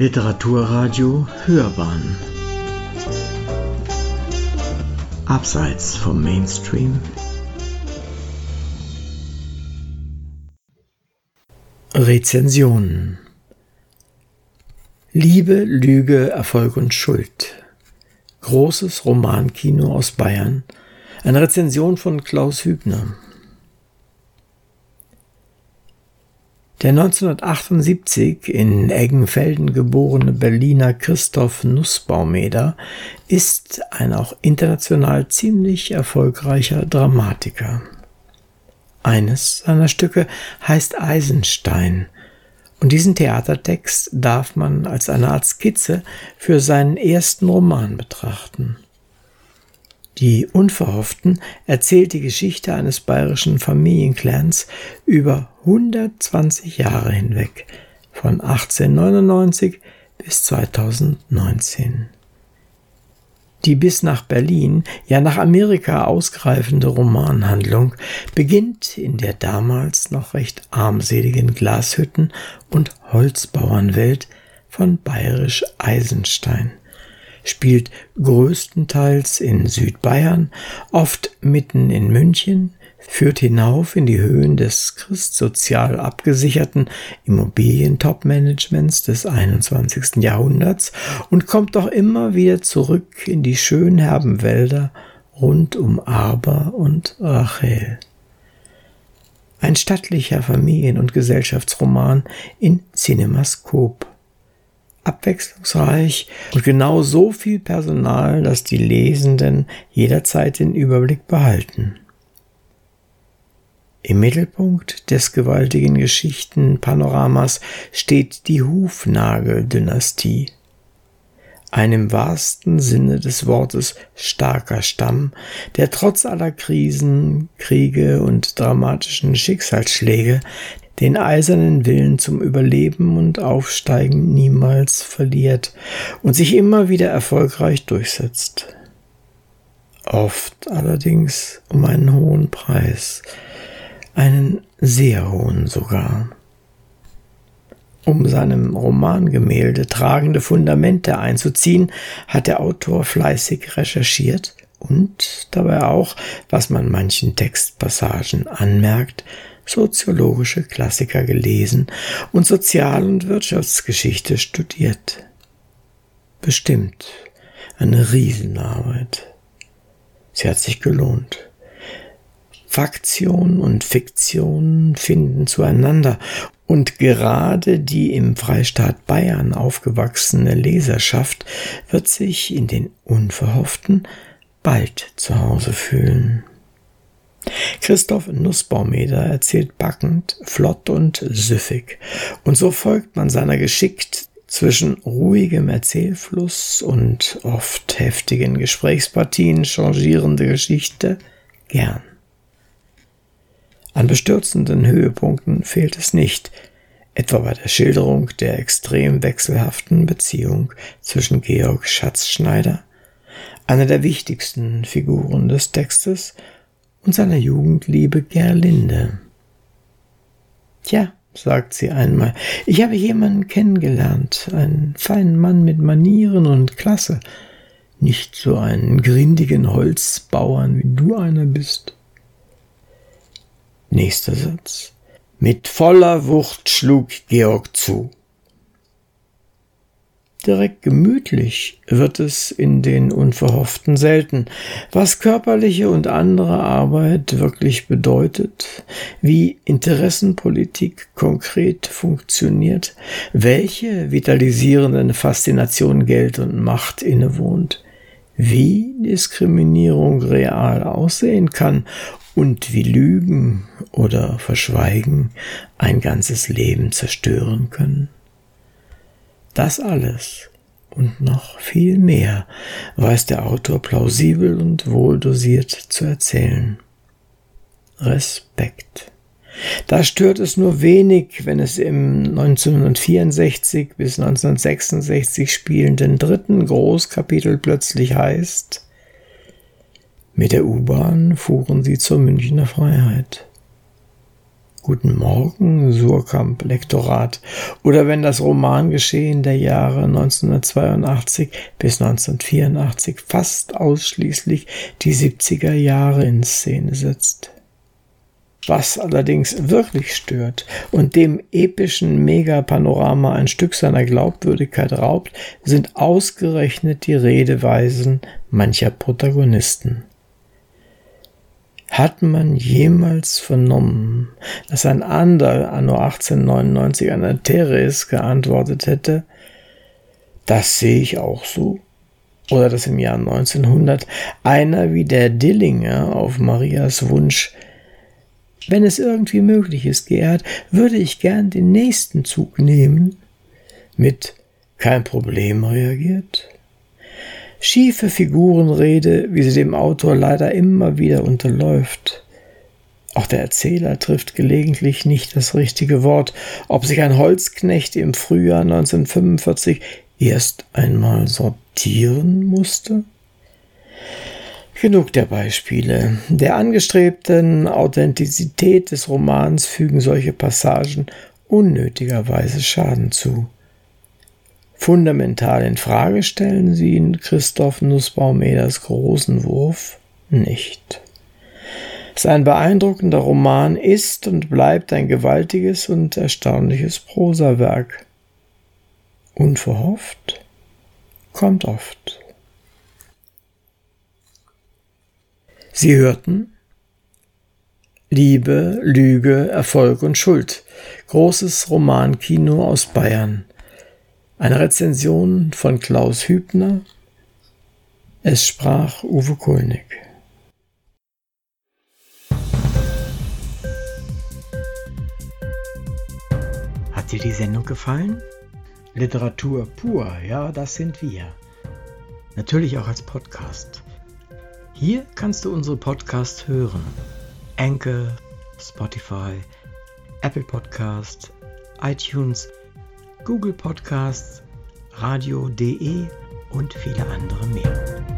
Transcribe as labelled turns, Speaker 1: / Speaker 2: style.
Speaker 1: Literaturradio Hörbahn. Abseits vom Mainstream. Rezensionen Liebe, Lüge, Erfolg und Schuld. Großes Romankino aus Bayern. Eine Rezension von Klaus Hübner Der 1978 in Eggenfelden geborene Berliner Christoph Nussbaumeder ist ein auch international ziemlich erfolgreicher Dramatiker. Eines seiner Stücke heißt Eisenstein, und diesen Theatertext darf man als eine Art Skizze für seinen ersten Roman betrachten. Die Unverhofften erzählt die Geschichte eines bayerischen Familienclans über 120 Jahre hinweg, von 1899 bis 2019. Die bis nach Berlin, ja nach Amerika ausgreifende Romanhandlung beginnt in der damals noch recht armseligen Glashütten- und Holzbauernwelt von bayerisch Eisenstein spielt größtenteils in Südbayern, oft mitten in München, führt hinauf in die Höhen des christsozial abgesicherten Immobilien-Top-Managements des 21. Jahrhunderts und kommt doch immer wieder zurück in die schönherben Wälder rund um Arber und Rachel. Ein stattlicher Familien- und Gesellschaftsroman in Cinemascope abwechslungsreich und genau so viel Personal, dass die Lesenden jederzeit den Überblick behalten. Im Mittelpunkt des gewaltigen Geschichtenpanoramas steht die Hufnagel-Dynastie. Ein im wahrsten Sinne des Wortes starker Stamm, der trotz aller Krisen, Kriege und dramatischen Schicksalsschläge den eisernen Willen zum Überleben und Aufsteigen niemals verliert und sich immer wieder erfolgreich durchsetzt. Oft allerdings um einen hohen Preis, einen sehr hohen sogar. Um seinem Romangemälde tragende Fundamente einzuziehen, hat der Autor fleißig recherchiert und dabei auch, was man manchen Textpassagen anmerkt, soziologische Klassiker gelesen und Sozial- und Wirtschaftsgeschichte studiert. Bestimmt eine Riesenarbeit. Sie hat sich gelohnt. Faktion und Fiktion finden zueinander und gerade die im Freistaat Bayern aufgewachsene Leserschaft wird sich in den Unverhofften bald zu Hause fühlen. Christoph Nussbaumeder erzählt packend, flott und süffig. Und so folgt man seiner geschickt zwischen ruhigem Erzählfluss und oft heftigen Gesprächspartien changierende Geschichte gern. An bestürzenden Höhepunkten fehlt es nicht, etwa bei der Schilderung der extrem wechselhaften Beziehung zwischen Georg Schatzschneider, einer der wichtigsten Figuren des Textes, und seiner Jugendliebe Gerlinde. Tja, sagt sie einmal, ich habe jemanden kennengelernt, einen feinen Mann mit Manieren und Klasse, nicht so einen grindigen Holzbauern, wie du einer bist. Nächster Satz. Mit voller Wucht schlug Georg zu. Direkt gemütlich wird es in den Unverhofften selten. Was körperliche und andere Arbeit wirklich bedeutet, wie Interessenpolitik konkret funktioniert, welche vitalisierenden Faszination Geld und Macht innewohnt, wie Diskriminierung real aussehen kann und wie Lügen oder Verschweigen ein ganzes Leben zerstören können. Das alles und noch viel mehr weiß der Autor plausibel und wohldosiert zu erzählen. Respekt. Da stört es nur wenig, wenn es im 1964 bis 1966 spielenden dritten Großkapitel plötzlich heißt, mit der U-Bahn fuhren sie zur Münchner Freiheit. Guten Morgen, Surkamp-Lektorat oder wenn das Romangeschehen der Jahre 1982 bis 1984 fast ausschließlich die 70er Jahre in Szene setzt. Was allerdings wirklich stört und dem epischen Megapanorama ein Stück seiner Glaubwürdigkeit raubt, sind ausgerechnet die Redeweisen mancher Protagonisten. Hat man jemals vernommen, dass ein anderer anno 1899 an der Teres geantwortet hätte, das sehe ich auch so? Oder dass im Jahr 1900 einer wie der Dillinger auf Marias Wunsch wenn es irgendwie möglich ist, Gerhard, würde ich gern den nächsten Zug nehmen. Mit kein Problem reagiert. Schiefe Figurenrede, wie sie dem Autor leider immer wieder unterläuft. Auch der Erzähler trifft gelegentlich nicht das richtige Wort, ob sich ein Holzknecht im Frühjahr 1945 erst einmal sortieren musste? Genug der Beispiele. Der angestrebten Authentizität des Romans fügen solche Passagen unnötigerweise Schaden zu. Fundamental in Frage stellen sie in Christoph Nussbaum-Eders großen Wurf nicht. Sein beeindruckender Roman ist und bleibt ein gewaltiges und erstaunliches Prosawerk. Unverhofft kommt oft. Sie hörten Liebe, Lüge, Erfolg und Schuld. Großes Romankino aus Bayern. Eine Rezension von Klaus Hübner. Es sprach Uwe Kulnig.
Speaker 2: Hat dir die Sendung gefallen? Literatur pur, ja, das sind wir. Natürlich auch als Podcast. Hier kannst du unsere Podcasts hören. Anchor, Spotify, Apple Podcasts, iTunes, Google Podcasts, Radio.de und viele andere mehr.